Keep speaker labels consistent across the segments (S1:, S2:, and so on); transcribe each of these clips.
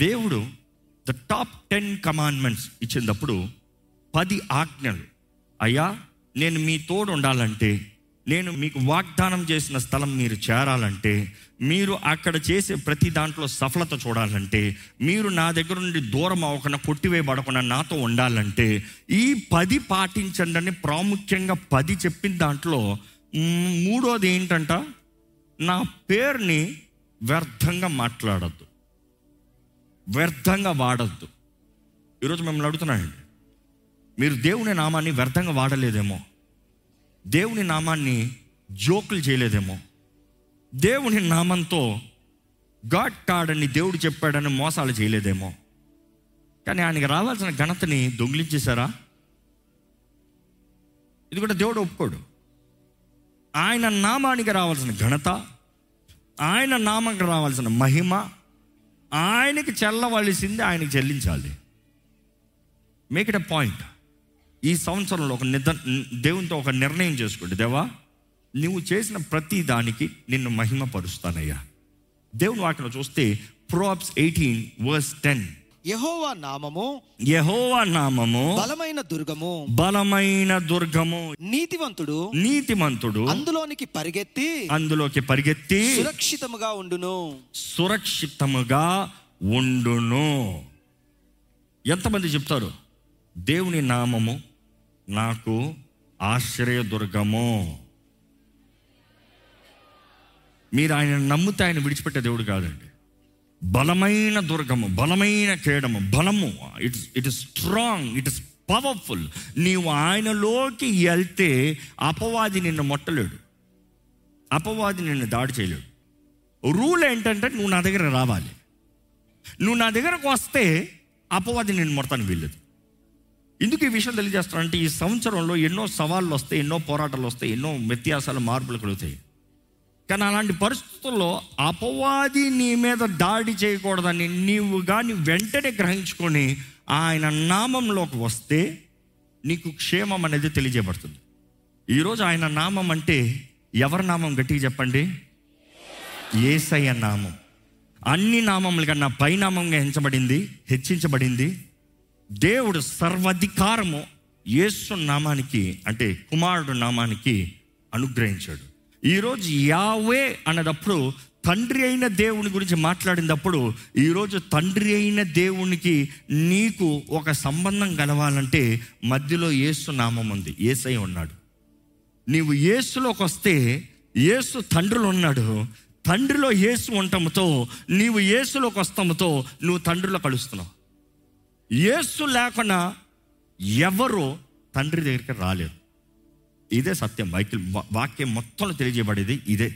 S1: దేవుడు the top ten commandments ఇచ్చినప్పుడు పది ఆజ్ఞలు. అయ్యా నేను మీ తోడు ఉండాలంటే నేను మీకు వాగ్దానం చేసిన స్థలం మీరు చేరాలంటే మీరు అక్కడ చేసే ప్రతి దాంట్లో సఫలత చూడాలంటే మీరు నా దగ్గర నుండి దూరం అవ్వకుండా కొట్టివేయబడకుండా నాతో ఉండాలంటే ఈ పది పాటించండి అని ప్రాముఖ్యంగా పది చెప్పిన దాంట్లో మూడోది ఏంటంట? నా పేరుని వ్యర్థంగా మాట్లాడద్దు. వ్యర్థంగా వాడద్దు. ఈరోజు మిమ్మల్ని అడుగుతున్నానండి. మీరు దేవుని నామాన్ని వ్యర్థంగా వాడలేదేమో. దేవుని నామాన్ని జోకులు చేయలేదేమో. దేవుని నామంతో గాడ్ కాడని దేవుడు చెప్పాడని మోసాలు చేయలేదేమో. కానీ ఆయనకి రావాల్సిన ఘనతని దొంగిలించేశారా? ఇది కూడా దేవుడు ఒప్పుకోడు. ఆయన నామానికి రావాల్సిన ఘనత ఆయన నామానికి రావాల్సిన మహిమ ఆయనకి చెల్లవలసింది ఆయనకి చెల్లించాలి. మేక్ ఇట్ అ పాయింట్ ఈ సంవత్సరంలో ఒక నిద దేవునితో ఒక నిర్ణయం చేసుకోండి. దేవా నువ్వు చేసిన ప్రతి దానికి నిన్ను మహిమపరుస్తానయ్యా. దేవుని వాటిలో చూస్తే ప్రోప్స్ ఎయిటీన్ వర్స్ టెన్
S2: యెహోవా నామము
S1: యహోవా నామము
S2: బలమైన దుర్గము.
S1: బలమైన దుర్గము.
S2: నీతివంతుడు
S1: నీతిమంతుడు
S2: అందులోనికి పరిగెత్తి
S1: అందులోకి పరిగెత్తి
S2: సురక్షితముగా ఉండును.
S1: సురక్షితముగా ఉండును. ఎంతమంది చెప్తారు? దేవుని నామము నాకు ఆశ్రయదుర్గము. మీరు ఆయన నమ్మితే ఆయన విడిచిపెట్టే దేవుడు కాదండి. బలమైన దుర్గము బలమైన కేడము బలము. It's it is strong it is powerful నీవు ఆయనలోకి వెళ్తే అపవాది నిన్ను మొట్టలేడు. అపవాది నిన్ను దాడి చేయలేడు. రూల్ ఏంటంటే నువ్వు నా దగ్గర రావాలి. నువ్వు నా దగ్గరకు వస్తే అపవాది నేను మొడతాను వీల్లేదు. ఎందుకు ఈ విషయం తెలియజేస్తానంటే ఈ సంవత్సరంలో ఎన్నో సవాళ్ళు వస్తాయి ఎన్నో పోరాటాలు వస్తాయి ఎన్నో వ్యత్యాసాలు మార్పులు కలుగుతాయి. కానీ అలాంటి పరిస్థితుల్లో అపవాది నీ మీద దాడి చేయకూడదని నీవు కానీ వెంటనే గ్రహించుకొని ఆయన నామంలోకి వస్తే నీకు క్షేమం అనేది తెలియజేయబడుతుంది. ఈరోజు ఆయన నామం అంటే ఎవరి నామం గట్టిగా చెప్పండి? ఏసయ్య నామం. అన్ని నామముల కన్నా పైనామంగా హెంచబడింది హెచ్చించబడింది. దేవుడు సర్వాధికారము యేసు నామానికి అంటే కుమారుడు నామానికి అనుగ్రహించాడు. ఈరోజు యావే అన్నదప్పుడు తండ్రి అయిన దేవుని గురించి మాట్లాడినప్పుడు ఈరోజు తండ్రి అయిన దేవునికి నీకు ఒక సంబంధం కలవాలంటే మధ్యలో యేసు నామం ఉంది. ఏసై ఉన్నాడు. నీవు యేసులోకి వస్తే యేసు తండ్రిలో ఉన్నాడు. తండ్రిలో యేసు ఉండటంతో నీవు యేసులోకి వస్తాముతో నువ్వు తండ్రిలో కలుస్తున్నావు. ఏసు లేకుండా ఎవరు తండ్రి దగ్గరికి రాలేరు ఇదే సత్యం. వైఖ్యం వాక్యం మొత్తంలో తెలియజేయబడేది ఇదే.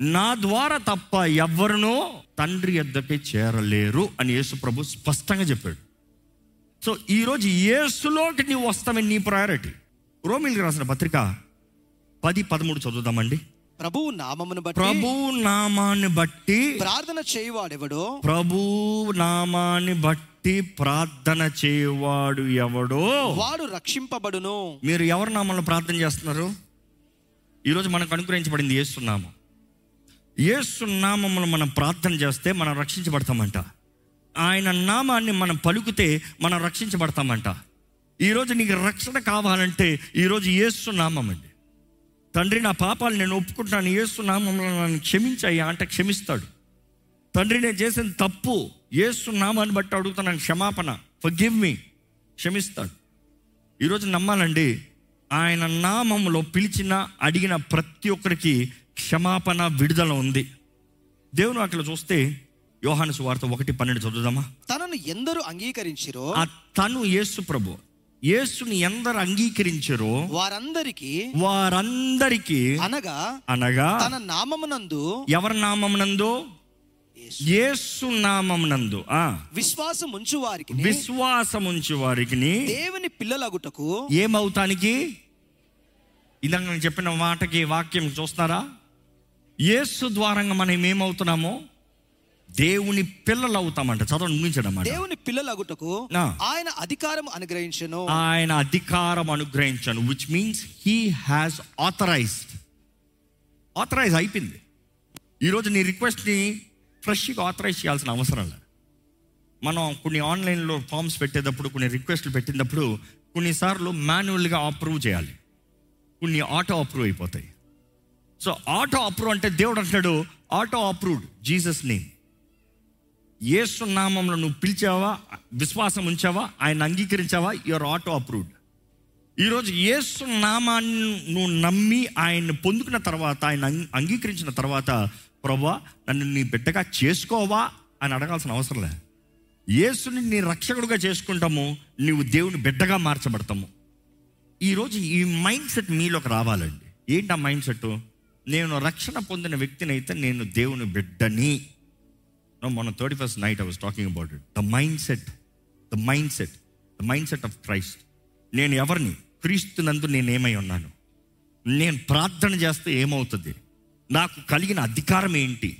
S1: నా ద్వారా తప్ప ఎవరినో తండ్రి ఎద్దకే చేరలేరు అని యేసు ప్రభు స్పష్టంగా చెప్పాడు. సో ఈరోజు యేసులోకి నీవు వస్తామని నీ ప్రయారిటీ రోమిల్కి రాసిన పత్రిక పది పదమూడు చదువుదామండి.
S2: ప్రభువు నామమును బట్టి
S1: ప్రభు నామాన్ని బట్టి
S2: ప్రార్థన చేయువాడెవడో?
S1: ప్రభు నామాన్ని బట్టి ప్రార్థన చేయవాడు ఎవడో?
S2: వాడు రక్షింపబడును.
S1: మీరు ఎవరి నామంలో ప్రార్థన చేస్తున్నారు? ఈరోజు మనకు అనుగ్రహించబడింది ఏసునామం ఏసునామంలో మనం ప్రార్థన చేస్తే మనం రక్షించబడతామంట. ఆయన నామాన్ని మనం పలుకుతే మనం రక్షించబడతామంట. ఈరోజు నీకు రక్షణ కావాలంటే ఈరోజు ఏసు నామం అండి. తండ్రి నా పాపాలు నేను ఒప్పుకుంటాను ఏసు నామంలో నన్ను క్షమించాయా. అంటే క్షమిస్తాడు. తండ్రి నేను చేసిన తప్పు ఏసు నామాన్ని బట్టి అడుగుతున్నాను. క్షమాపణ. ఫర్ మీ క్షమిస్తాడు. ఈరోజు నమ్మాలండి ఆయన నామంలో పిలిచిన అడిగిన ప్రతి ఒక్కరికి క్షమాపణ విడుదల ఉంది. దేవుని అక్కడ చూస్తే యోహాను సువార్త ఒకటి పన్నెండు చదువుదామా?
S2: తనను ఎందరు అంగీకరించిరో
S1: ఆ తను యేసు ప్రభు. యేసుని ఎందరు అంగీకరించారో
S2: వారందరికీ
S1: వారందరికీ
S2: అనగా
S1: అనగా
S2: తన నామమునందు
S1: ఎవరి నామమునందు? యేసు. నామమునందు. ఆ.
S2: విశ్వాసం ఉంచు వారికి
S1: విశ్వాసముంచు వారికి
S2: దేవుని పిల్లలగుటకు
S1: ఏమవుతానికి? ఇలాగ నేను చెప్పిన మాటకి వాక్యం చూస్తారా? యేసు ద్వారంగా మనం ఏమవుతున్నామో? దేవుని పిల్లలు అవుతామంట చదవండి ముగించడం.
S2: దేవుని పిల్లలగుటకు
S1: ఆ.
S2: ఆయన అధికారం అనుగ్రహించను.
S1: ఆయన అధికారం అనుగ్రహించాను which means he has authorized authorize అయిపోయింది. ఈరోజు నీ రిక్వెస్ట్ని ఫ్రెష్గా ఆథరైజ్ చేయాల్సిన అవసరం లేదు. మనం కొన్ని ఆన్లైన్లో ఫామ్స్ పెట్టేటప్పుడు కొన్ని రిక్వెస్ట్లు పెట్టినప్పుడు కొన్నిసార్లు మాన్యువల్గా అప్రూవ్ చేయాలి. కొన్ని ఆటో అప్రూవ్ అయిపోతాయి. సో ఆటో అప్రూవ్ అంటే దేవుడు అంటాడు ఆటో అప్రూవ్డ్ జీసస్ నేమ్ యేసు నామంలో నువ్వు పిలిచావా? విశ్వాసం ఉంచావా? ఆయన అంగీకరించావా? యువర్ ఆటో అప్రూవ్డ్ ఈరోజు యేసు నామాన్ని నువ్వు నమ్మి ఆయన్ని పొందుకున్న తర్వాత ఆయన అంగీకరించిన తర్వాత ప్రభా నన్ను నీ బిడ్డగా చేసుకోవా అని అడగాల్సిన అవసరం లే. యేసుని నీ రక్షకుడుగా చేసుకుంటాము నీవు దేవుని బిడ్డగా మార్చబడతాము. ఈరోజు ఈ మైండ్ సెట్ మీలోకి రావాలండి. ఏంటి ఆ మైండ్ సెట్? నేను రక్షణ పొందిన వ్యక్తిని అయితే నేను దేవుని బిడ్డని. మొన్న thirty first night I was talking about it the mind set the mind set the mind set of Christ నేను ఎవరిని? క్రీస్తునందు నేను ఏమై ఉన్నాను. నేను ప్రార్థన చేస్తే ఏమవుతుంది? నాకు కలిగిన అధికారం ఏంటి?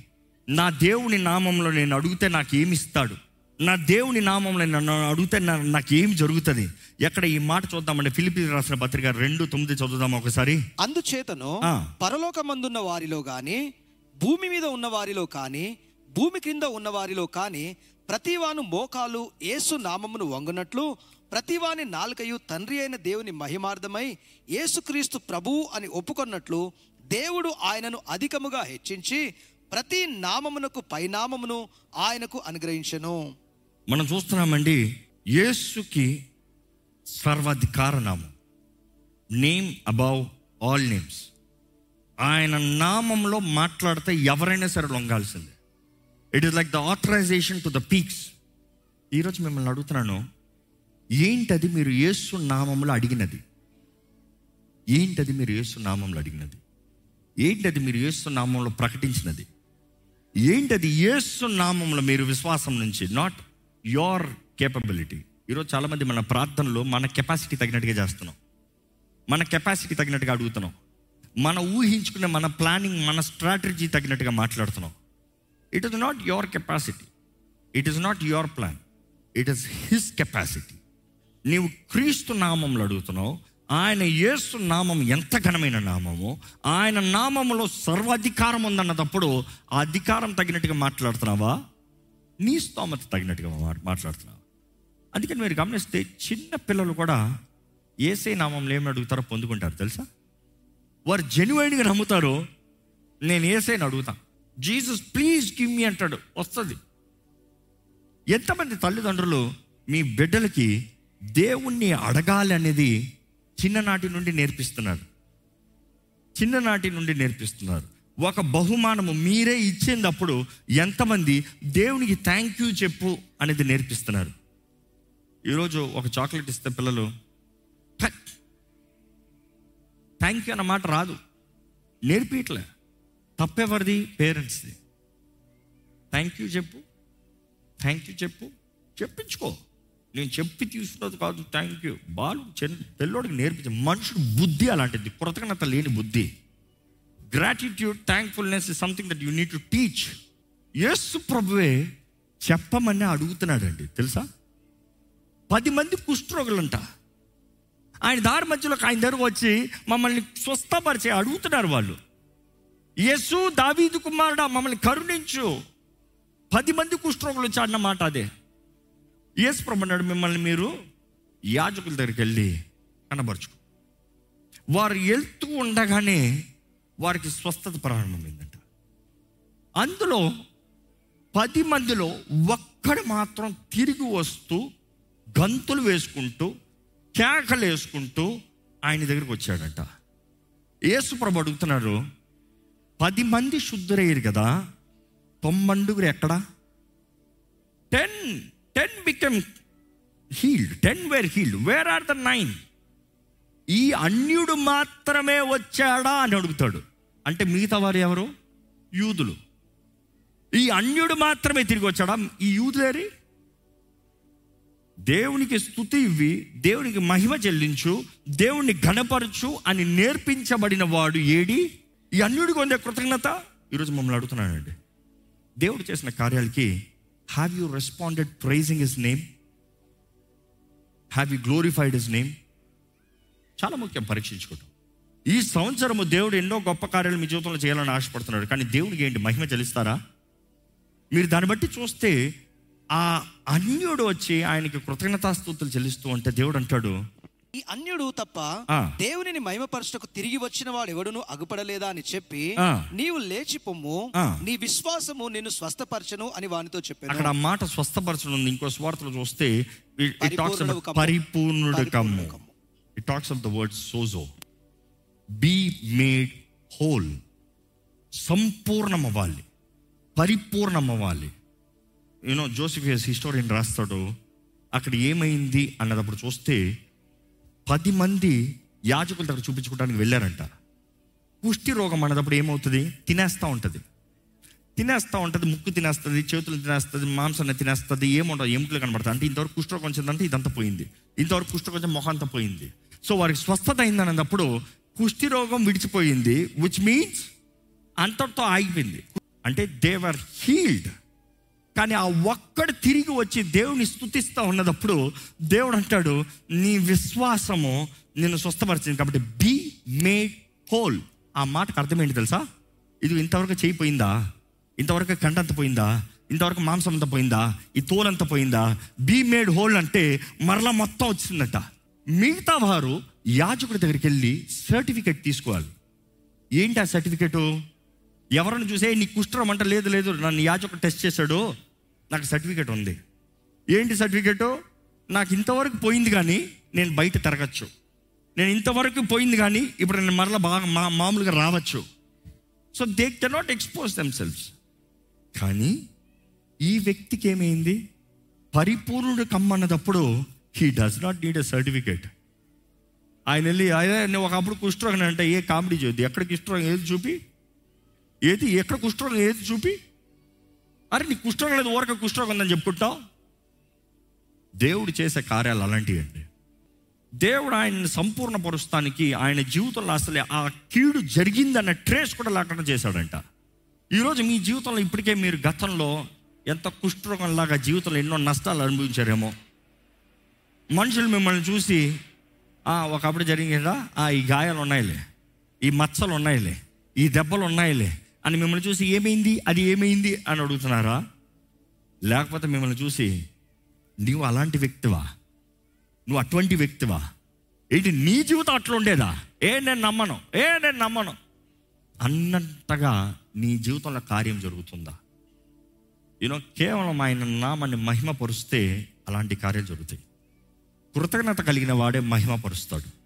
S1: నా దేవుని నామంలో నేను అడిగితే నాకు ఏమి ఇస్తాడు నా దేవుని నామంలో నన్ను అడిగితే నాకు ఏం జరుగుతుంది? ఎక్కడ ఈ మాట చూద్దామంటే ఫిలిపి రాసిన పత్రిక రెండు తొమ్మిది చదువుదాం ఒకసారి.
S2: అందుచేతను. పరలోకమందున్న వారిలో గాని భూమి మీద ఉన్న వారిలో కాని భూమి క్రింద ఉన్నవారిలో కానీ ప్రతివాను మోకాలు యేసు నామమును వంగునట్లు ప్రతివాని నాలుకయు తండ్రి అయిన దేవుని మహిమార్థమై యేసుక్రీస్తు ప్రభువు అని ఒప్పుకొన్నట్లు దేవుడు ఆయనను అధికముగా హెచ్చించి ప్రతి నామమునకు పైనామమును ఆయనకు అనుగ్రహించెను.
S1: మనం చూస్తున్నామండి యేసుకి సర్వాధికార నామం నేమ్ అబౌవ్ ఆల్ నేమ్స్ ఆయన నామంలో మాట్లాడితే ఎవరైనా సరే లొంగాల్సిందే. It is like the authorization to the peaks ఈరోజు మిమ్మల్ని అడుగుతున్నాను ఏంటది మీరు యేసు నామంలో అడిగినది? ఏంటది మీరు యేసు నామంలో అడిగినది? ఏంటది మీరు యేసు నామంలో ప్రకటించినది? ఏంటది యేసు నామంలో మీరు విశ్వాసం నుంచి? నాట్ యోర్ కేపబిలిటీ ఈరోజు చాలామంది మన ప్రార్థనలో మన కెపాసిటీ తగినట్టుగా చేస్తున్నాం. మన కెపాసిటీ తగినట్టుగా అడుగుతున్నాం. మన ఊహించుకునే మన ప్లానింగ్ మన స్ట్రాటజీ తగినట్టుగా మాట్లాడుతున్నాం. It is not your capacity it is not your plan it is his capacity నీవు క్రీస్తు నామంలో అడుగుతున్నావు. ఆయన యేసు నామం ఎంత ఘనమైన నామము? ఆయన నామంలో సర్వాధికారం ఉందన్నప్పుడు ఆ అధికారం తగినట్టుగా మాట్లాడుతున్నావా? నీ స్తోమత తగినట్టుగా మాట్లాడుతున్నావా? అందుకని మీరు గమనిస్తే చిన్న పిల్లలు కూడా ఏసే నామంలో ఏమి అడుగుతారో పొందుకుంటారు తెలుసా? వారు జెన్యున్గా నమ్ముతారు నేను ఏసైని అడుగుతాను జీసస్ ప్లీజ్ గివ్ మీ అంటాడు. వస్తుంది. ఎంతమంది తల్లిదండ్రులు మీ బిడ్డలకి దేవుణ్ణి అడగాలి అనేది చిన్ననాటి నుండి నేర్పిస్తున్నారు. చిన్ననాటి నుండి నేర్పిస్తున్నారు. ఒక బహుమానము మీరే ఇచ్చేటప్పుడు ఎంతమంది దేవునికి థ్యాంక్ యూ చెప్పు అనేది నేర్పిస్తున్నారు. ఈరోజు ఒక చాక్లెట్ ఇస్తే పిల్లలు థ్యాంక్ యూ అన్న మాట రాదు. నేర్పియట్లే. తప్పెవరిది? పేరెంట్స్ది. థ్యాంక్ యూ చెప్పు. థ్యాంక్ యూ చెప్పు. చెప్పించుకో. నేను చెప్పి తీసుకున్నది కాదు. థ్యాంక్ యూ బాలు చిన్న పిల్లోడికి నేర్పించే మనుషుడు బుద్ధి అలాంటిది. కృతజ్ఞత లేని బుద్ధి. Gratitude thankfulness is something that you need to teach యేసు ప్రభువే చెప్పమని అడుగుతున్నాడండి. తెలుసా? పది మంది కుష్ఠరోగులంట. ఆయన దారి మధ్యలోకి ఆయన దగ్గరకు వచ్చి మమ్మల్ని స్వస్థపరిచే అడుగుతున్నారు వాళ్ళు. యేసు దావీదు కుమారుడా మమ్మల్ని కరుణించు. పది మంది కుష్ఠరోగులు వచ్చాడన్న మాట అదే. యేసు ప్రభు మిమ్మల్ని మీరు యాజకుల దగ్గరికి వెళ్ళి కనబరుచుకో. వారు వెళ్తూ ఉండగానే వారికి స్వస్థత ప్రారంభమైందంట. అందులో పది మందిలో ఒక్కడు మాత్రం తిరిగి వస్తూ గంతులు వేసుకుంటూ కేకలు వేసుకుంటూ ఆయన దగ్గరికి వచ్చాడట. యేసు ప్రభు అడుగుతున్నారు పది మంది శుద్ధురయ్యారు కదా తొమ్మండుగురు ఎక్కడా? Ten ten become healed ten where healed where are the nine ఈ అన్యుడు మాత్రమే వచ్చాడా అని అడుగుతాడు. అంటే మిగతా వారు ఎవరు? యూదులు. ఈ అన్యుడు మాత్రమే తిరిగి వచ్చాడా? ఈ యూదులేరి దేవునికి స్థుతి ఇవ్వి దేవునికి మహిమ చెల్లించు దేవుణ్ణి ఘనపరచు అని నేర్పించబడిన వాడు ఏడి? ఈ అన్యుడికి ఉండే కృతజ్ఞత? ఈరోజు మమ్మల్ని అడుగుతున్నానండి దేవుడు చేసిన కార్యాలకి have you responded praising his name have you glorified his name చాలా ముఖ్యం పరీక్షించుకోవటం. ఈ సంవత్సరము దేవుడు ఎన్నో గొప్ప కార్యాలు మీ జీవితంలో చేయాలని ఆశపడుతున్నాడు. కానీ దేవునికి ఏంటి? మహిమ చెల్లిస్తారా? మీరు దాన్ని బట్టి చూస్తే ఆ అన్యుడు వచ్చి ఆయనకి కృతజ్ఞతాస్తుతులు చెల్లిస్తూ ఉంటే దేవుడు అంటాడు
S2: ఈ అన్యుడు తప్ప
S1: ఆ.
S2: దేవునిని మహిమపరచుటకు తిరిగి వచ్చిన వాడు ఎవడును అగుపడలేదా అని చెప్పి. నీవు లేచి పొమ్ము. నీ విశ్వాసము నిన్ను స్వస్థపరచను అని వానితో చెప్పాను.
S1: అక్కడ ఆ మాట స్వస్థపరచడం ఇంకో స్వార్థలు చూస్తే పరిపూర్ణుడు కమ్ము. It talks of the word sozo be made whole సంపూర్ణం అవ్వాలి పరిపూర్ణం అవ్వాలి యూనో జోసిఫియస్ హిస్టోరియన్ రాస్తాడు. అక్కడ ఏమైంది అన్నదప్పుడు చూస్తే పది మంది యాజకుల దగ్గర చూపించుకోవడానికి వెళ్ళారంట. కుష్టి రోగం అన్నదప్పుడు ఏమవుతుంది? తినేస్తూ ఉంటుంది. తినేస్తూ ఉంటుంది ముక్కు తినేస్తుంది చేతులు తినేస్తుంది మాంసాన్ని తినేస్తుంది ఏముండదు ఎముకలు కనబడతాయి. అంటే ఇంతవరకు కుష్ఠరోగం వచ్చిందంటే ఇదంతా పోయింది. ఇంతవరకు కుష్ఠరోగం వచ్చి మొహం అంతా పోయింది. సో వారికి స్వస్థత అయిందన్నప్పుడు కుష్టి రోగం విడిచిపోయింది విచ్ మీన్స్ అంతటితో ఆగిపోయింది. అంటే దేవర్ హీల్డ్ కానీ ఆ ఒక్కడు తిరిగి వచ్చి దేవుని స్థుతిస్తూ ఉన్నదప్పుడు దేవుడు అంటాడు నీ విశ్వాసము నిన్ను స్వస్థపరిచింది. కాబట్టి బీ మేడ్ హోల్ ఆ మాటకు అర్థం ఏంటి తెలుసా? ఇది ఇంతవరకు చేయిపోయిందా ఇంతవరకు కండంత పోయిందా? ఇంతవరకు మాంసం అంత పోయిందా? ఈ తోలంత పోయిందా? బీ మేడ్ హోల్ అంటే మరలా మొత్తం వచ్చిందట. మిగతా వారు యాజకుడి దగ్గరికి వెళ్ళి సర్టిఫికెట్ తీసుకోవాలి. ఏంటి ఆ సర్టిఫికేటు ఎవరిని చూసే నీ కుష్ఠరం అంటే లేదు లేదు నన్ను యాజకుడు టెస్ట్ చేశాడు నాకు సర్టిఫికేట్ ఉంది. ఏంటి సర్టిఫికేటు? నాకు ఇంతవరకు పోయింది కానీ నేను బయట తిరగచ్చు. నేను ఇంతవరకు పోయింది కానీ ఇప్పుడు నేను మరలా బాగా మా మామూలుగా రావచ్చు. So they cannot expose them selfs కానీ ఈ వ్యక్తికి ఏమైంది? పరిపూర్ణుడు కమ్మన్నదప్పుడు he does not need a certificate ఆయన వెళ్ళి అదే నువ్వు ఒకప్పుడు కుష్ఠరోగం అంటే ఏ కామెడీ చూద్ది ఎక్కడ కుష్ఠరోగం? ఏది చూపి? ఏది ఎక్కడ కుష్ఠరోగం ఏది చూపి? అరే నీ కుష్ఠరోగం లేదు ఊరక కుష్ఠరోగం ఉందని చెప్పుకుంటావు? దేవుడు చేసే కార్యాలు అలాంటివి అండి. దేవుడు ఆయన్ని సంపూర్ణపరుస్తానికి ఆయన జీవితంలో అసలే ఆ కీడు జరిగిందన్న ట్రేస్ కూడా లేకుండా చేశాడంట. ఈరోజు మీ జీవితంలో ఇప్పటికే మీరు గతంలో ఎంత కుష్ఠరోగంలాగా జీవితంలో ఎన్నో నష్టాలు అనుభవించారేమో. మనుషులు మిమ్మల్ని చూసి ఒకప్పుడు జరిగిందా? ఆ ఈ గాయాలు ఉన్నాయిలే. ఈ మచ్చలు ఉన్నాయిలే. ఈ దెబ్బలు ఉన్నాయిలే. అని మిమ్మల్ని చూసి ఏమైంది? అది ఏమైంది? అని అడుగుతున్నారా? లేకపోతే మిమ్మల్ని చూసి నీవు అలాంటి వ్యక్తివా? నువ్వు అటువంటి వ్యక్తివా? ఏంటి నీ జీవితం అట్లా ఉండేదా? ఏ నేను నమ్మను. ఏ నేను నమ్మను. అన్నంతగా నీ జీవితంలో కార్యం జరుగుతుందా? యూనో కేవలం ఆయన నామాన్ని మహిమపరుస్తే అలాంటి కార్యాలు జరుగుతాయి. కృతజ్ఞత కలిగిన వాడే మహిమపరుస్తాడు.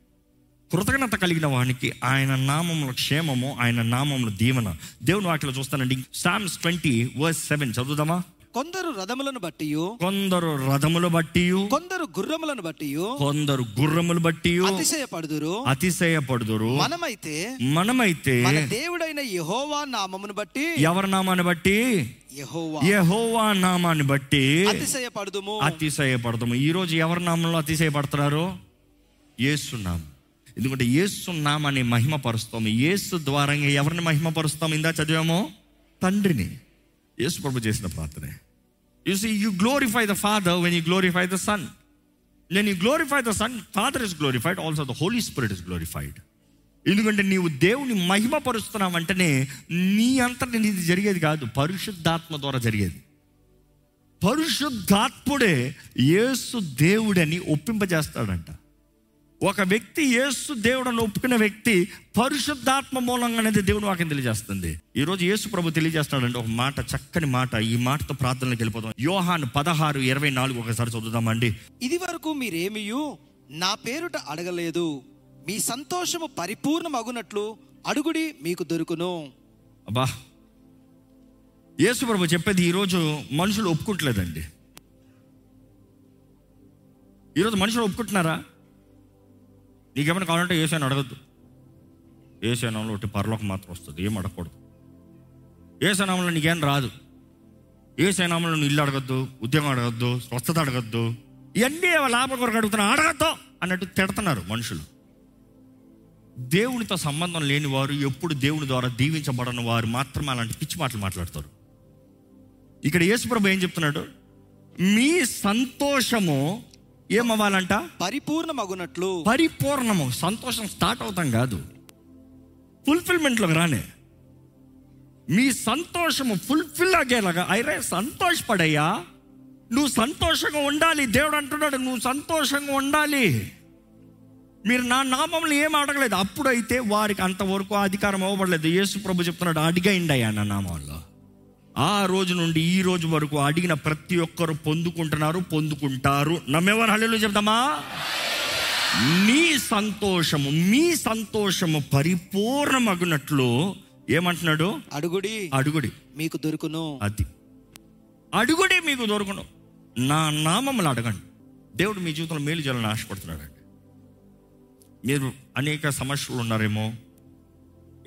S1: కృతజ్ఞత కలిగిన వానికి ఆయన నామంలో క్షేమము ఆయన నామంలో దీవెన. దేవుని వాటిలో చూస్తానండి. సామ్స్ ట్వంటీ వర్స్ సెవెన్ చదువుదామా?
S2: కొందరు రథములను బట్టి
S1: కొందరు రథములు బట్టి
S2: కొందరు గుర్రములను బట్టి
S1: కొందరు గుర్రములు బట్టి
S2: అతిశయపడుదురు.
S1: అతిశయపడుదురు.
S2: మనమైతే
S1: మనమైతే
S2: మన దేవుడైన యెహోవా నామమును బట్టి
S1: ఎవరి నామాన్ని బట్టి? యెహోవా. నామాన్ని బట్టి
S2: అతిశయపడుదుము.
S1: అతిశయపడతాము ఈ రోజు ఎవరి నామంలో అతిశయపడుతున్నారు ఏసునామం ఎందుకంటే ఏసు నామాన్ని మహిమపరుస్తాము ఏసు ద్వారంగా ఎవరిని మహిమపరుస్తాము ఇందా చదివామో? తండ్రిని. యేసు ప్రభు చేసిన ప్రార్థనే. You see you glorify the father when you glorify the son when you glorify the son father is glorified also the Holy Spirit is glorified ఎందుకంటే నీవు దేవుని మహిమపరుస్తున్నావు అంటేనే నీ అంతటి నీది జరిగేది కాదు పరిశుద్ధాత్మ ద్వారా జరిగేది. పరిశుద్ధాత్ముడే యేసు దేవుడని ఒప్పింపజేస్తాడంట. ఒక వ్యక్తి యేసు దేవుడని ఒప్పుకున్న వ్యక్తి పరిశుద్ధాత్మ మూలంగానే దేవుడు వాక్యం తెలియజేస్తుంది. ఈరోజు యేసు ప్రభు తెలియజేస్తాడంటే ఒక మాట చక్కని మాట. ఈ మాటతో ప్రార్థనలకు వెళ్ళిపోతాం యోహాన్ పదహారు ఇరవై నాలుగు ఒకసారి చదువుదామండి.
S2: ఇది వరకు మీరేమియు నా పేరుట అడగలేదు. మీ సంతోషము పరిపూర్ణమగునట్లు అడుగుడి మీకు దొరుకును.
S1: అబ్బా! యేసు ప్రభు చెప్పేది ఈరోజు మనుషులు ఒప్పుకుంటలేదండి. ఈరోజు మనుషులు ఒప్పుకుంటున్నారా? నీకేమైనా కావాలంటే ఏసైనా అడగద్దు. ఏసైనాంలో ఒకటి పరలోకం మాత్రం వస్తుంది ఏం అడగకూడదు. ఏసైనామంలో నీకేం రాదు. ఏసైనామంలో నువ్వు ఇల్లు అడగద్దు ఉద్యోగం అడగద్దు స్వస్థత అడగద్దు ఇవన్నీ లాభం కొరకు అడుగుతున్నా అడగద్దు అన్నట్టు తిడుతున్నారు మనుషులు. దేవునితో సంబంధం లేని వారు ఎప్పుడు దేవుని ద్వారా దీవించబడని వారు మాత్రమే అలాంటి పిచ్చి మాటలు మాట్లాడతారు. ఇక్కడ యేసుప్రభు ఏం చెప్తున్నాడు? మీ సంతోషము ఏమవ్వాలంట?
S2: పరిపూర్ణమగునట్లు.
S1: పరిపూర్ణము. సంతోషం స్టార్ట్ అవుతాం కాదు. ఫుల్ఫిల్మెంట్లోకి రానే. మీ సంతోషము ఫుల్ఫిల్ అయ్యేలాగా అయిరే సంతోషపడయ్యా. నువ్వు సంతోషంగా ఉండాలి దేవుడు అంటున్నాడు నువ్వు సంతోషంగా ఉండాలి. మీరు నా నామంలో ఏం అడగలేదు. అప్పుడైతే వారికి అంతవరకు అధికారం ఇవ్వబడలేదు యేసు ప్రభు చెప్తున్నాడు అడిగైండి అయ్యా నా నామంలో. ఆ రోజు నుండి ఈ రోజు వరకు అడిగిన ప్రతి ఒక్కరు పొందుకుంటున్నారు పొందుకుంటారు. నమ్మేవారు? హల్లెలూయా చెప్తామా? నీ సంతోషము మీ సంతోషము పరిపూర్ణమగునట్లు ఏమంటున్నాడు?
S2: అడుగుడి.
S1: అడుగుడి.
S2: మీకు దొరుకును.
S1: అది. అడుగుడే మీకు దొరకను. నా నామములు అడగండి. దేవుడు మీ జీవితంలో మేలు చేయాలని ఆశపడుతున్నాడండి మీరు అనేక సమస్యలు ఉన్నారేమో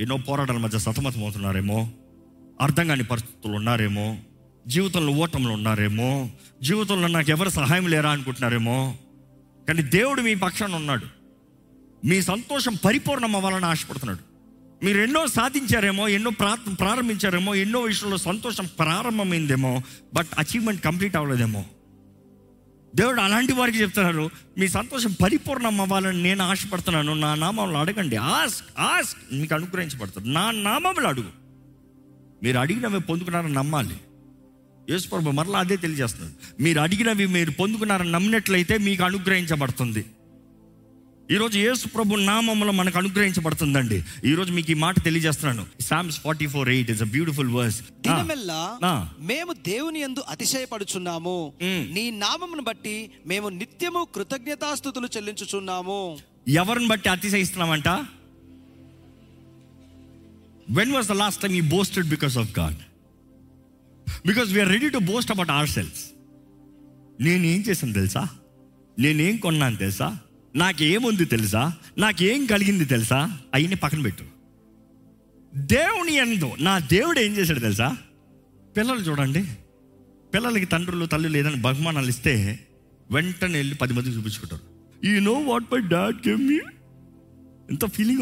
S1: ఎన్నో పోరాటాల మధ్య సతమతం అవుతున్నారేమో అర్థం కాని పరిస్థితులు ఉన్నారేమో? జీవితంలో ఓటంలో ఉన్నారేమో? జీవితంలో నాకు ఎవరు సహాయం లేరా అనుకుంటున్నారేమో? కానీ దేవుడు మీ పక్షాన ఉన్నాడు. మీ సంతోషం పరిపూర్ణం అవ్వాలని ఆశపడుతున్నాడు. మీరు ఎన్నో సాధించారేమో ఎన్నో ప్రారంభించారేమో ఎన్నో విషయంలో సంతోషం ప్రారంభమైందేమో బట్ అచీవ్మెంట్ కంప్లీట్ అవ్వలేదేమో? దేవుడు అలాంటి వారికి చెప్తున్నారు మీ సంతోషం పరిపూర్ణం అవ్వాలని నేను ఆశపడుతున్నాను. నా నామంలో అడగండి. Ask ask. మీకు అనుగ్రహించబడుతుంది నా నామంలో అడుగు. మీరు అడిగినవి పొందుకున్నారని నమ్మాలి. యేసుప్రభు మరలా అదే తెలియజేస్తున్నాడు. మీరు అడిగినవి మీరు పొందుకున్నారని నమ్మినట్లయితే మీకు అనుగ్రహించబడుతుంది. ఈరోజు యేసు ప్రభు నామంలో మనకు అనుగ్రహించబడుతుందండి. ఈరోజు మీకు ఈ మాట తెలియజేస్తున్నాను. Psalms forty four eight is a beautiful verse
S2: దినమెల్లా. మేము దేవుని యందు అతిశయపడుచున్నాము. నీ నామమును బట్టి మేము నిత్యము కృతజ్ఞతాస్థుతులు చెల్లించుచున్నాము.
S1: ఎవరిని బట్టి అతిశయిస్తున్నామంట when was the last time ఈ boasted because of God because we are ready to boast about our selves నేనేం చేశాను తెలుసా? నేనేం కొన్నాను తెలుసా? నాకేముంది తెలుసా? నాకేం కలిగింది తెలుసా? అవన్నీ పక్కన పెట్టు. దేవుని ఎందు నా దేవుడు ఏం చేశాడు తెలుసా? పిల్లలు చూడండి. పిల్లలకి తండ్రులు తల్లులు ఏదైనా బహుమానాలు ఇస్తే వెంటనే వెళ్ళి పది మందికి చూపించుకుంటారు. You know what my dad gave me ఎంత feeling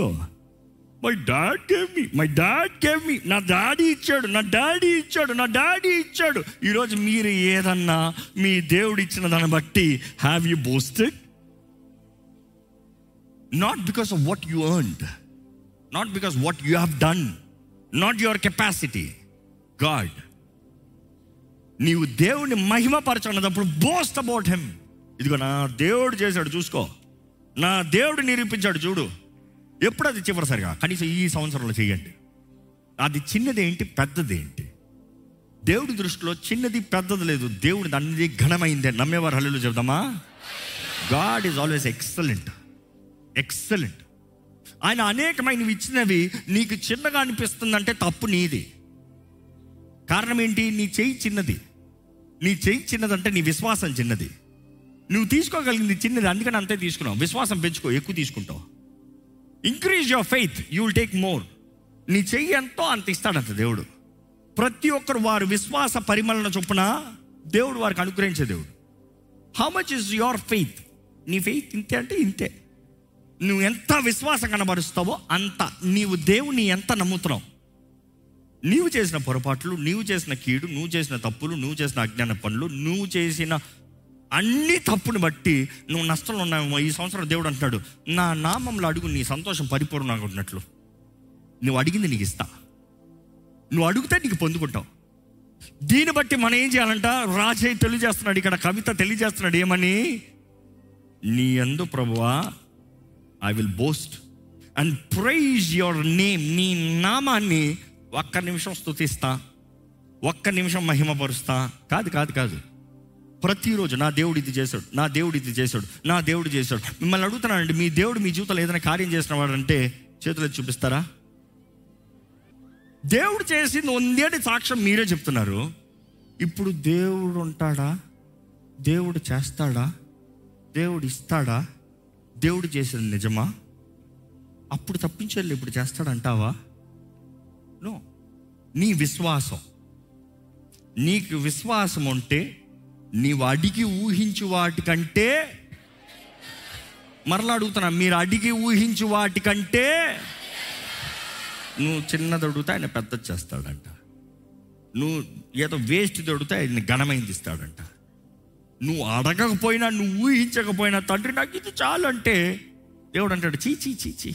S1: my dad gave me my dad gave me నా డాడీ ఇచ్చాడు నా డాడీ ఇచ్చాడు నా డాడీ ఇచ్చాడు. ఈరోజు మీరు ఏదన్నా మీ దేవుడు ఇచ్చిన దాన్ని బట్టి have you boasted not because of what you earned not because what you have done not your capacity God నీవు దేవుని మహిమపరచున్నప్పుడు బోస్ట్ అబౌట్ హెమ్ ఇదిగో నా దేవుడు చేశాడు చూసుకో. నా దేవుడు నిరూపించాడు చూడు. ఎప్పుడు అది చివరిసారిగా? కనీసం ఈ సంవత్సరంలో చేయండి. అది చిన్నది ఏంటి పెద్దది ఏంటి దేవుడి దృష్టిలో చిన్నది పెద్దది లేదు. దేవుడిది అన్నది ఘనమైందే. నమ్మేవారు హల్లు చెబుదామా? God is always excellent. Excellent. ఆయన అనేకమైనవి ఇచ్చినవి నీకు చిన్నగా అనిపిస్తుందంటే తప్పు నీది. కారణం ఏంటి? నీ చెయ్యి చిన్నది. నీ చెయ్యి చిన్నదంటే నీ విశ్వాసం చిన్నది. నువ్వు తీసుకోగలిగింది చిన్నది అందుకని అంతే తీసుకున్నావు. విశ్వాసం పెంచుకో ఎక్కువ తీసుకుంటావు. Increase your faith you will take more నీ చెయ్యి ఎంతో అంత ఇస్తాడంట దేవుడు. ప్రతి ఒక్కరు వారి విశ్వాస పరిమళన చొప్పున దేవుడు వారికి అనుగ్రహించే దేవుడు. How much is your faith నీ ఫెయిత్ ఇంతే అంటే ఇంతే. నువ్వు ఎంత విశ్వాసం కనబరుస్తావో అంత. నీవు దేవుని ఎంత నమ్ముతున్నావు? నీవు చేసిన పొరపాట్లు నీవు చేసిన కీడు నువ్వు చేసిన తప్పులు నువ్వు చేసిన అజ్ఞాన పనులు నువ్వు చేసిన అన్ని తప్పుని బట్టి నువ్వు నష్టంలో ఉన్నావేమో ఈ సంవత్సరం దేవుడు అంటున్నాడు నా నామంలో అడుగు నీ సంతోషం పరిపూర్ణంగా ఉన్నట్లు. నువ్వు అడిగింది నీకు ఇస్తా. నువ్వు అడిగితే నీకు పొందుకుంటావు. దీన్ని బట్టి మనం ఏం చేయాలంట? రాజయ్య తెలియజేస్తున్నాడు ఇక్కడ కవిత తెలియజేస్తున్నాడు ఏమని? నీ ఎందు ప్రభువా I will boast and praise your name నీ నామాన్ని ఒక్క నిమిషం స్తుతిస్తా ఒక్క నిమిషం మహిమపరుస్తా. కాదు కాదు కాదు. ప్రతిరోజు నా దేవుడు ఇది చేశాడు నా దేవుడు ఇది చేశాడు నా దేవుడు చేశాడు. మిమ్మల్ని అడుగుతున్నానండి మీ దేవుడు మీ జీవితంలో ఏదైనా కార్యం చేసిన వాడంటే చేతులు చూపిస్తారా? దేవుడు చేసింది ఉందేటి సాక్ష్యం మీరే చెప్తున్నారు. ఇప్పుడు దేవుడు ఉంటాడా? దేవుడు చేస్తాడా? దేవుడు ఇస్తాడా? దేవుడు చేసేది నిజమా? అప్పుడు తప్పించాలి ఇప్పుడు చేస్తాడంటావా? నో. నీ విశ్వాసం. నీకు విశ్వాసం ఉంటే నీవు అడిగి ఊహించు వాటికంటే మరలా అడుగుతున్నా మీరు అడిగి ఊహించు వాటికంటే నువ్వు చిన్నది అడుగుతా ఆయన పెద్దది చేస్తాడంట. నువ్వు ఏదో వేస్ట్ దొడితే ఆయన ఘనమైంది ఇస్తాడంట. నువ్వు అడగకపోయినా నువ్వు ఊహించకపోయినా తండ్రి నాకు ఇది చాలు అంటే దేవుడు అంటాడు చీ చీ చీ చీ.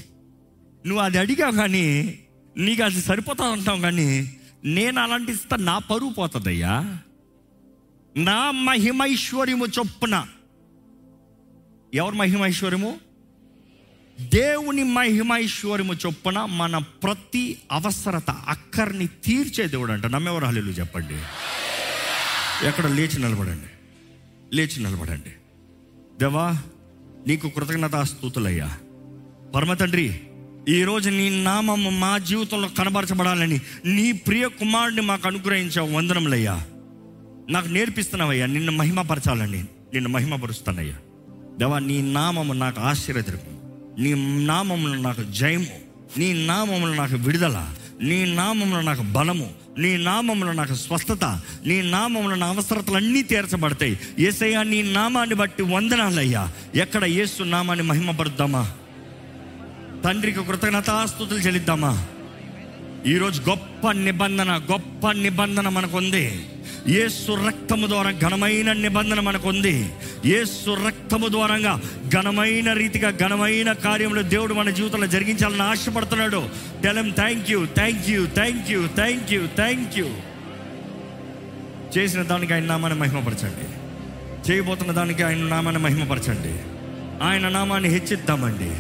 S1: నువ్వు అది అడిగావు కానీ నీకు అది సరిపోతా అంటావు కానీ నేను అలాంటి ఇస్తా నా పరువు పోతుందయ్యా. నా మహిమైశ్వర్యము చొప్పున. ఎవరు మహిమైశ్వర్యము? దేవుని మహిమైశ్వర్యము చొప్పున మన ప్రతి అవసరత అక్కర్ని తీర్చే దేవుడు అంట నమ్మెవరు హలీలు చెప్పండి. ఎక్కడ లేచి నిలబడండి. లేచి నిలబడండి. దేవా నీకు కృతజ్ఞతాస్తుతులయ్యా పరమ తండ్రి ఈరోజు నీ నామము మా జీవితంలో కనబరచబడాలని నీ ప్రియ కుమారుడిని మాకు అనుగ్రహించావు. వందనములయ్యా. నాకు నేర్పిస్తున్నావయ్యా నిన్ను మహిమపరచాలండి. నిన్ను మహిమపరుస్తానయ్యా. దేవా నీ నామము నాకు ఆశ్చర్యద్రకం నీ నామములు నాకు జయము. నీ నామములు నాకు విడుదల. నీ నామములో నాకు బలము. నీ నామంలో నాకు స్వస్థత. నీ నామంలో నా అవసరతలన్నీ తీర్చబడతాయి. ఏసయ్యా నీ నామాన్ని బట్టి వందనాలయ్యా. ఎక్కడ యేసు నామాన్ని మహిమపరుద్దామా? తండ్రికి కృతజ్ఞతాస్తుతులు చెల్లిద్దామా? ఈరోజు గొప్ప నిబంధన గొప్ప నిబంధన మనకుంది. ఏసు రక్తము ద్వారా ఘనమైన నిబంధన మనకుంది. ఏసు రక్తము ద్వారంగా ఘనమైన రీతిగా ఘనమైన కార్యంలో దేవుడు మన జీవితంలో జరిగించాలని ఆశపడుతున్నాడు. టెలం thank you thank you thank you thank you thank you చేసిన దానికి ఆయన నామాన్ని మహిమపరచండి. చేయబోతున్న దానికి ఆయన నామాన్ని మహిమపరచండి. ఆయన నామాన్ని హెచ్చిద్దామండి.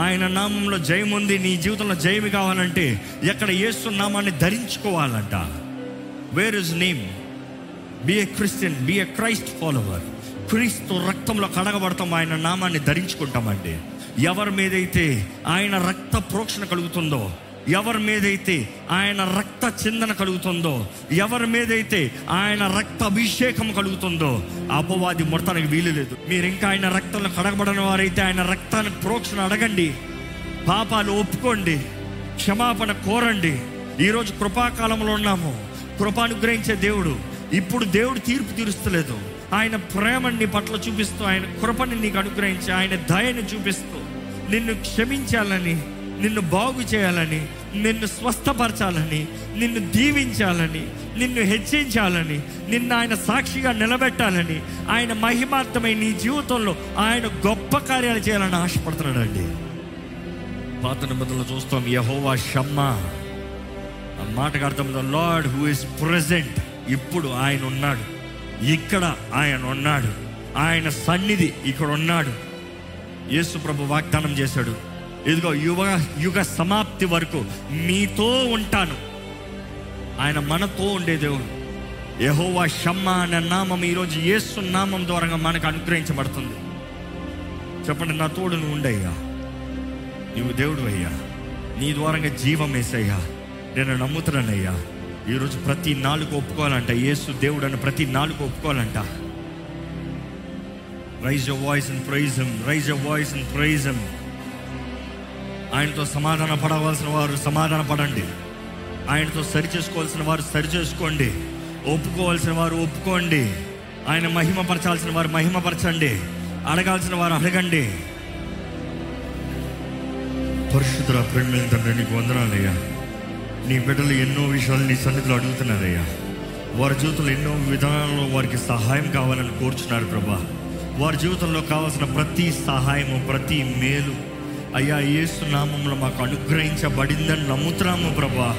S1: ఆయన నామంలో జయముంది ఉంది. నీ జీవితంలో జయమి కావాలంటే ఎక్కడ ఏసు నామాన్ని ధరించుకోవాలంట. Where is name be a Christian be a Christ follower క్రీస్తు రక్తంలో కడగబడతాం ఆయన నామాన్ని ధరించుకుంటామండి. ఎవరి మీదైతే ఆయన రక్త ప్రోక్షణ కలుగుతుందో ఎవరి మీదైతే ఆయన రక్త చిందన కలుగుతుందో ఎవరి మీదైతే ఆయన రక్త అభిషేకం కలుగుతుందో అపవాది మొత్తానికి వీలు లేదు మీరు ఇంకా ఆయన రక్తంలో కడగబడిన వారైతే ఆయన రక్తాన్ని ప్రోక్షణ అడగండి. పాపాలు ఒప్పుకోండి. క్షమాపణ కోరండి. ఈరోజు కృపాకాలంలో ఉన్నాము. కృపానుగ్రహించే దేవుడు ఇప్పుడు దేవుడు తీర్పు తీరుస్తలేదు. ఆయన ప్రేమని నీ పట్ల చూపిస్తూ ఆయన కృపని నీకు అనుగ్రహించి ఆయన దయని చూపిస్తూ నిన్ను క్షమించాలని నిన్ను బాగు చేయాలని నిన్ను స్వస్థపరచాలని నిన్ను దీవించాలని నిన్ను హెచ్చించాలని నిన్ను ఆయన సాక్షిగా నిలబెట్టాలని ఆయన మహిమార్థమై నీ జీవితంలో ఆయన గొప్ప కార్యాలు చేయాలని ఆశపడుతున్నాడండి. పాత నిబంధనలు చూస్తాం యహోవా షమ్మా. ఆ మాటకు అర్థం లార్డ్ హూ ఇస్ ప్రజెంట్. ఇప్పుడు ఆయన ఉన్నాడు. ఇక్కడ ఆయన ఉన్నాడు. ఆయన సన్నిధి ఇక్కడ ఉన్నాడు. యేసు ప్రభు వాగ్దానం చేశాడు. ఇదిగో యుగ యుగ సమాప్తి వరకు మీతో ఉంటాను. ఆయన మనతో ఉండే దేవుడు. యహోవా షమ్మ అనే నామం ఈరోజు యేసు నామం ద్వారా మనకు అనుగ్రహించబడుతుంది. చెప్పండి నా తోడు నువ్వు ఉండయ్యా. నువ్వు దేవుడు అయ్యా. నీ ద్వారంగా జీవం వేసయ్యా. నేను నమ్ముతున్నానయ్యా. ఈరోజు ప్రతి నాలుగు ఒప్పుకోవాలంట. యేసు దేవుడు అని ప్రతి నాలుగు ఒప్పుకోవాలంట. Raise a voice and praise him raise a voice and praise him ఆయనతో సమాధాన పడవలసిన వారు సమాధాన పడండి. ఆయనతో సరి చేసుకోవాల్సిన వారు సరి చేసుకోండి. ఒప్పుకోవాల్సిన వారు ఒప్పుకోండి. ఆయన మహిమపరచాల్సిన వారు మహిమపరచండి. అడగాల్సిన వారు అడగండి. పరిశుద్ధ ప్రేమ నీకు వందనాలయ్యా నీ బిడ్డలు ఎన్నో విషయాలు నీ సన్నిధిలో అడుగుతున్నారయ్యా. వారి జీవితంలో ఎన్నో విధానాల్లో వారికి సహాయం కావాలని కోరుచున్నారు ప్రభా. వారి జీవితంలో కావాల్సిన ప్రతి సహాయము ప్రతి మేలు అయ్యా ఏసు నామంలో మాకు అనుగ్రహించబడిందని నమ్ముతున్నాము ప్రభా.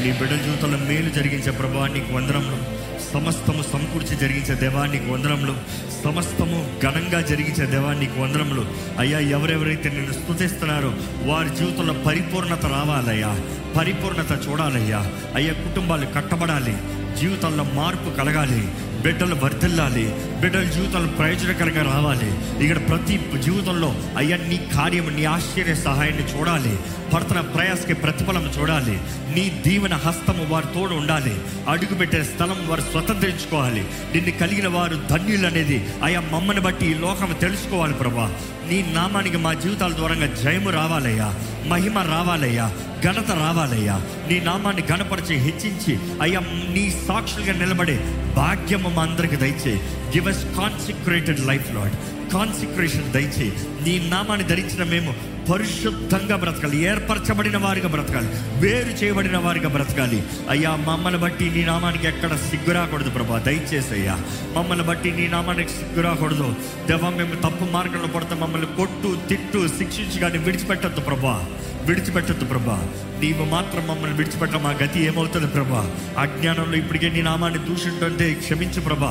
S1: నీ బిడ్డల జీవితంలో మేలు జరిగించే ప్రభా నీకు వందనములు. సమస్తము సమకూర్చి జరిగించే దేవానికి వందనములు. సమస్తము ఘనంగా జరిగించే దేవానికి వందనములు. అయ్యా ఎవరెవరైతే నిన్ను స్థుతిస్తున్నారో వారి జీవితంలో పరిపూర్ణత రావాలయ్యా. పరిపూర్ణత చూడాలయ్యా. అయ్యా కుటుంబాలు కట్టబడాలి. జీవితంలో మార్పు కలగాలి. బిడ్డలు వర్ధిల్లాలి. బిడ్డల జీవితంలో ప్రయోజనకరంగా రావాలి. ఇక్కడ ప్రతి జీవితంలో అయ్యా నీ కార్యం నీ ఆశ్చర్య సహాయాన్ని చూడాలి. పడుతున్న ప్రయాసకి ప్రతిఫలం చూడాలి. నీ దీవెన హస్తము వారి తోడు ఉండాలి. అడుగుపెట్టే స్థలం వారు స్వతంత్రించుకోవాలి. నిన్ను కలిగిన వారు ధన్యులు అనేది అయ్యా మమ్మని బట్టి ఈ లోకం తెలుసుకోవాలి ప్రభా. నీ నామానికి మా జీవితాల ద్వారంగా జయము రావాలయ్యా. మహిమ రావాలయ్యా. ఘనత రావాలయ్యా. నీ నామాన్ని ఘనపరిచి హెచ్చించి అయ్యా నీ సాక్షులుగా నిలబడే భాగ్యము మా అందరికి దయచే give us consecrated life lord consecration దయచే నీ నామాన్ని ధరించిన మేము పరిశుద్ధంగా బ్రతకాలి. ఏర్పరచబడిన వారిగా బ్రతకాలి. వేరు చేయబడిన వారిగా బ్రతకాలి. అయ్యా మమ్మల్ని బట్టి నీ నామానికి ఎక్కడ సిగ్గురాకూడదు ప్రభా. దయచేసి అయ్యా మమ్మల్ని బట్టి నీ నామానికి సిగ్గురాకూడదు దేవా మేము తప్పు మార్గంలో పడతాం మమ్మల్ని కొట్టు తిట్టు శిక్షించి కానీ విడిచిపెట్టద్దు ప్రభా. విడిచిపెట్టద్దు ప్రభా. నీవు మాత్రం మమ్మల్ని విడిచిపెట్ట మా గతి ఏమవుతుంది ప్రభా? అజ్ఞానంలో ఇప్పటికే నీ నామాన్ని దూషించుంటే క్షమించు ప్రభా.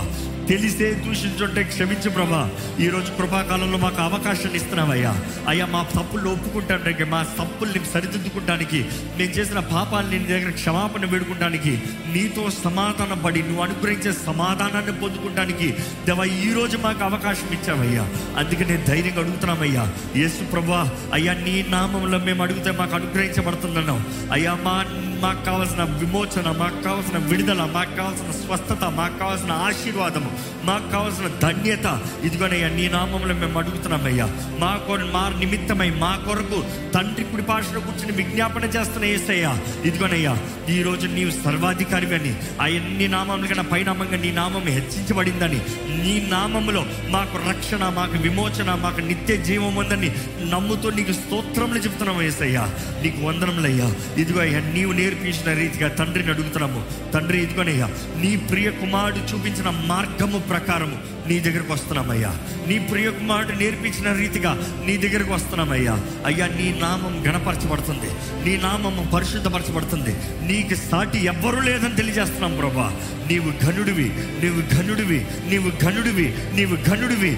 S1: తెలిసే దూషించుంటే క్షమించు ప్రభా. ఈరోజు కృపాకాలంలో మాకు అవకాశాన్ని ఇస్తున్నావయ్యా. అయ్యా మా తప్పులు ఒప్పుకుంటానికి మా తప్పుల్ని సరిదిద్దుకుంటానికి నేను చేసిన పాపాలని నీ దగ్గర క్షమాపణ వేడుకుంటానికి నీతో సమాధానం పడి నువ్వు అనుగ్రహించే సమాధానాన్ని పొందుకుంటానికి దేవా ఈరోజు మాకు అవకాశం ఇచ్చావయ్యా. అందుకే నేను ధైర్యంగా అడుగుతున్నామయ్యా యేసు ప్రభా అయ్యా నీ నామంలో మేము అడిగితే మాకు అనుగ్రహించబడుతుందన్నావు. అయ్యా మా మాకు కావాల్సిన విమోచన మాకు కావాల్సిన విడుదల మాకు కావాల్సిన స్వస్థత మాకు కావాల్సిన ఆశీర్వాదము మాకు కావాల్సిన ధన్యత. ఇదిగోనయ్యా నీ నామంలో మేము అడుగుతున్నామయ్యా మా కొర మా నిమిత్తమై మా కొరకు తండ్రి కుడి పాషలో కూర్చుని విజ్ఞాపన చేస్తున్న ఏసయ్యా. ఇదిగోనయ్యా ఈ రోజు నీవు సర్వాధికారి అని అన్ని నామముల కన్నా పైనామంగా నీ నామం హెచ్చించబడిందని నీ నామములో మాకు రక్షణ మాకు విమోచన మాకు నిత్య జీవం ఉందని నమ్ముతూ నీకు స్తోత్రములు చెప్తున్నాం ఏసయ్యా. నీకు వందనములయ్యా ఇదిగో అయ్యా నీవు నేర్పించిన రీతిగా తండ్రిని అడుగుతున్నాము. తండ్రి ఇదిగోనయ్యా నీ ప్రియ కుమారుడు చూపించిన మార్గము ప్రకారము నీ దగ్గరకు వస్తున్నామయ్యా. నీ ప్రియ కుమారుడు నేర్పించిన రీతిగా నీ దగ్గరకు వస్తున్నామయ్యా. అయ్యా నీ నామం గణపరచబడుతుంది నీ నామం పరిశుద్ధపరచబడుతుంది. నీకు సాటి ఎవ్వరూ లేదని తెలియజేస్తున్నాం ప్రభా. నీవు ఘనుడివి నీవు ఘనుడివి నీవు ఘనుడివి నీవు ఘనుడివి.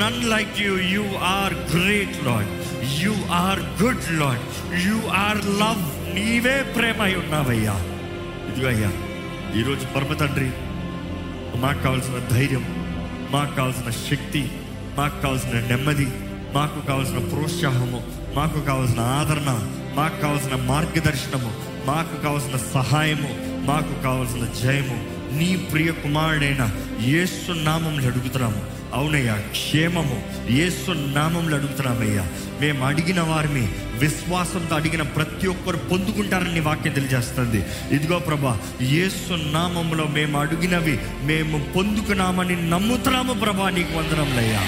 S1: None like you you are great lord you are good lord you are love నీవే ప్రేమ అయి ఉన్నావయ్యా ఇదిగో అయ్యా ఈరోజు పరమ తండ్రి మాకు కావాల్సిన ధైర్యం మాకు కావాల్సిన శక్తి మాకు కావాల్సిన నెమ్మది మాకు కావాల్సిన ప్రోత్సాహము మాకు కావాల్సిన ఆదరణ మాకు కావాల్సిన మార్గదర్శనము మాకు కావాల్సిన సహాయము మాకు కావాల్సిన జయము. నీ ప్రియ కుమారుడైన యేసు నామంలో అడుగుతున్నాము. అవునయ్యా క్షేమము. యేసు నామంలో అడుగుతున్నామయ్యా. మేము అడిగిన వారిని విశ్వాసంతో అడిగిన ప్రతి ఒక్కరు పొందుకుంటారని వాక్యం తెలియజేస్తుంది. ఇదిగో ప్రభా యేసు నామంలో మేము అడిగినవి మేము పొందుకున్నామని నమ్ముతున్నాము ప్రభా నీకు వందనంలయ్యా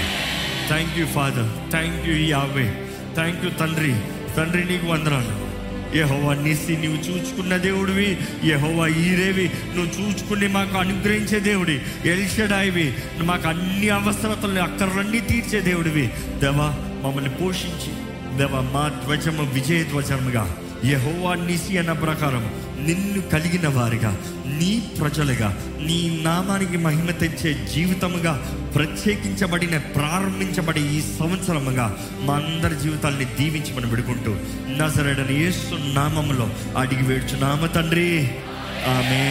S1: thank you father thank you Yahweh thank you తండ్రి. తండ్రి నీకు వందనాలు. యహోవా నీసి నువ్వు చూచుకున్న దేవుడివి. యహోవా ఈరేవి నువ్వు చూచుకుని మాకు అనుగ్రహించే దేవుడి. ఎల్షడాయివి మాకు అన్ని అవసరతలు అక్కర్లన్నీ తీర్చే దేవుడివి. దేవా మమ్మల్ని పోషించి దేవ మా ధ్వజము విజయ ధ్వజముగా యహోవా నిసి అన్న ప్రకారం నిన్ను కలిగిన వారిగా నీ ప్రజలుగా నీ నామానికి మహిమ తెచ్చే జీవితముగా ప్రత్యేకించబడిన ప్రారంభించబడి ఈ సంవత్సరముగా మా అందరి జీవితాల్ని మనం విడుకుంటూ నజరడని యేసు నామములో అడిగి వేడుచున్నామ తండ్రి. ఆమె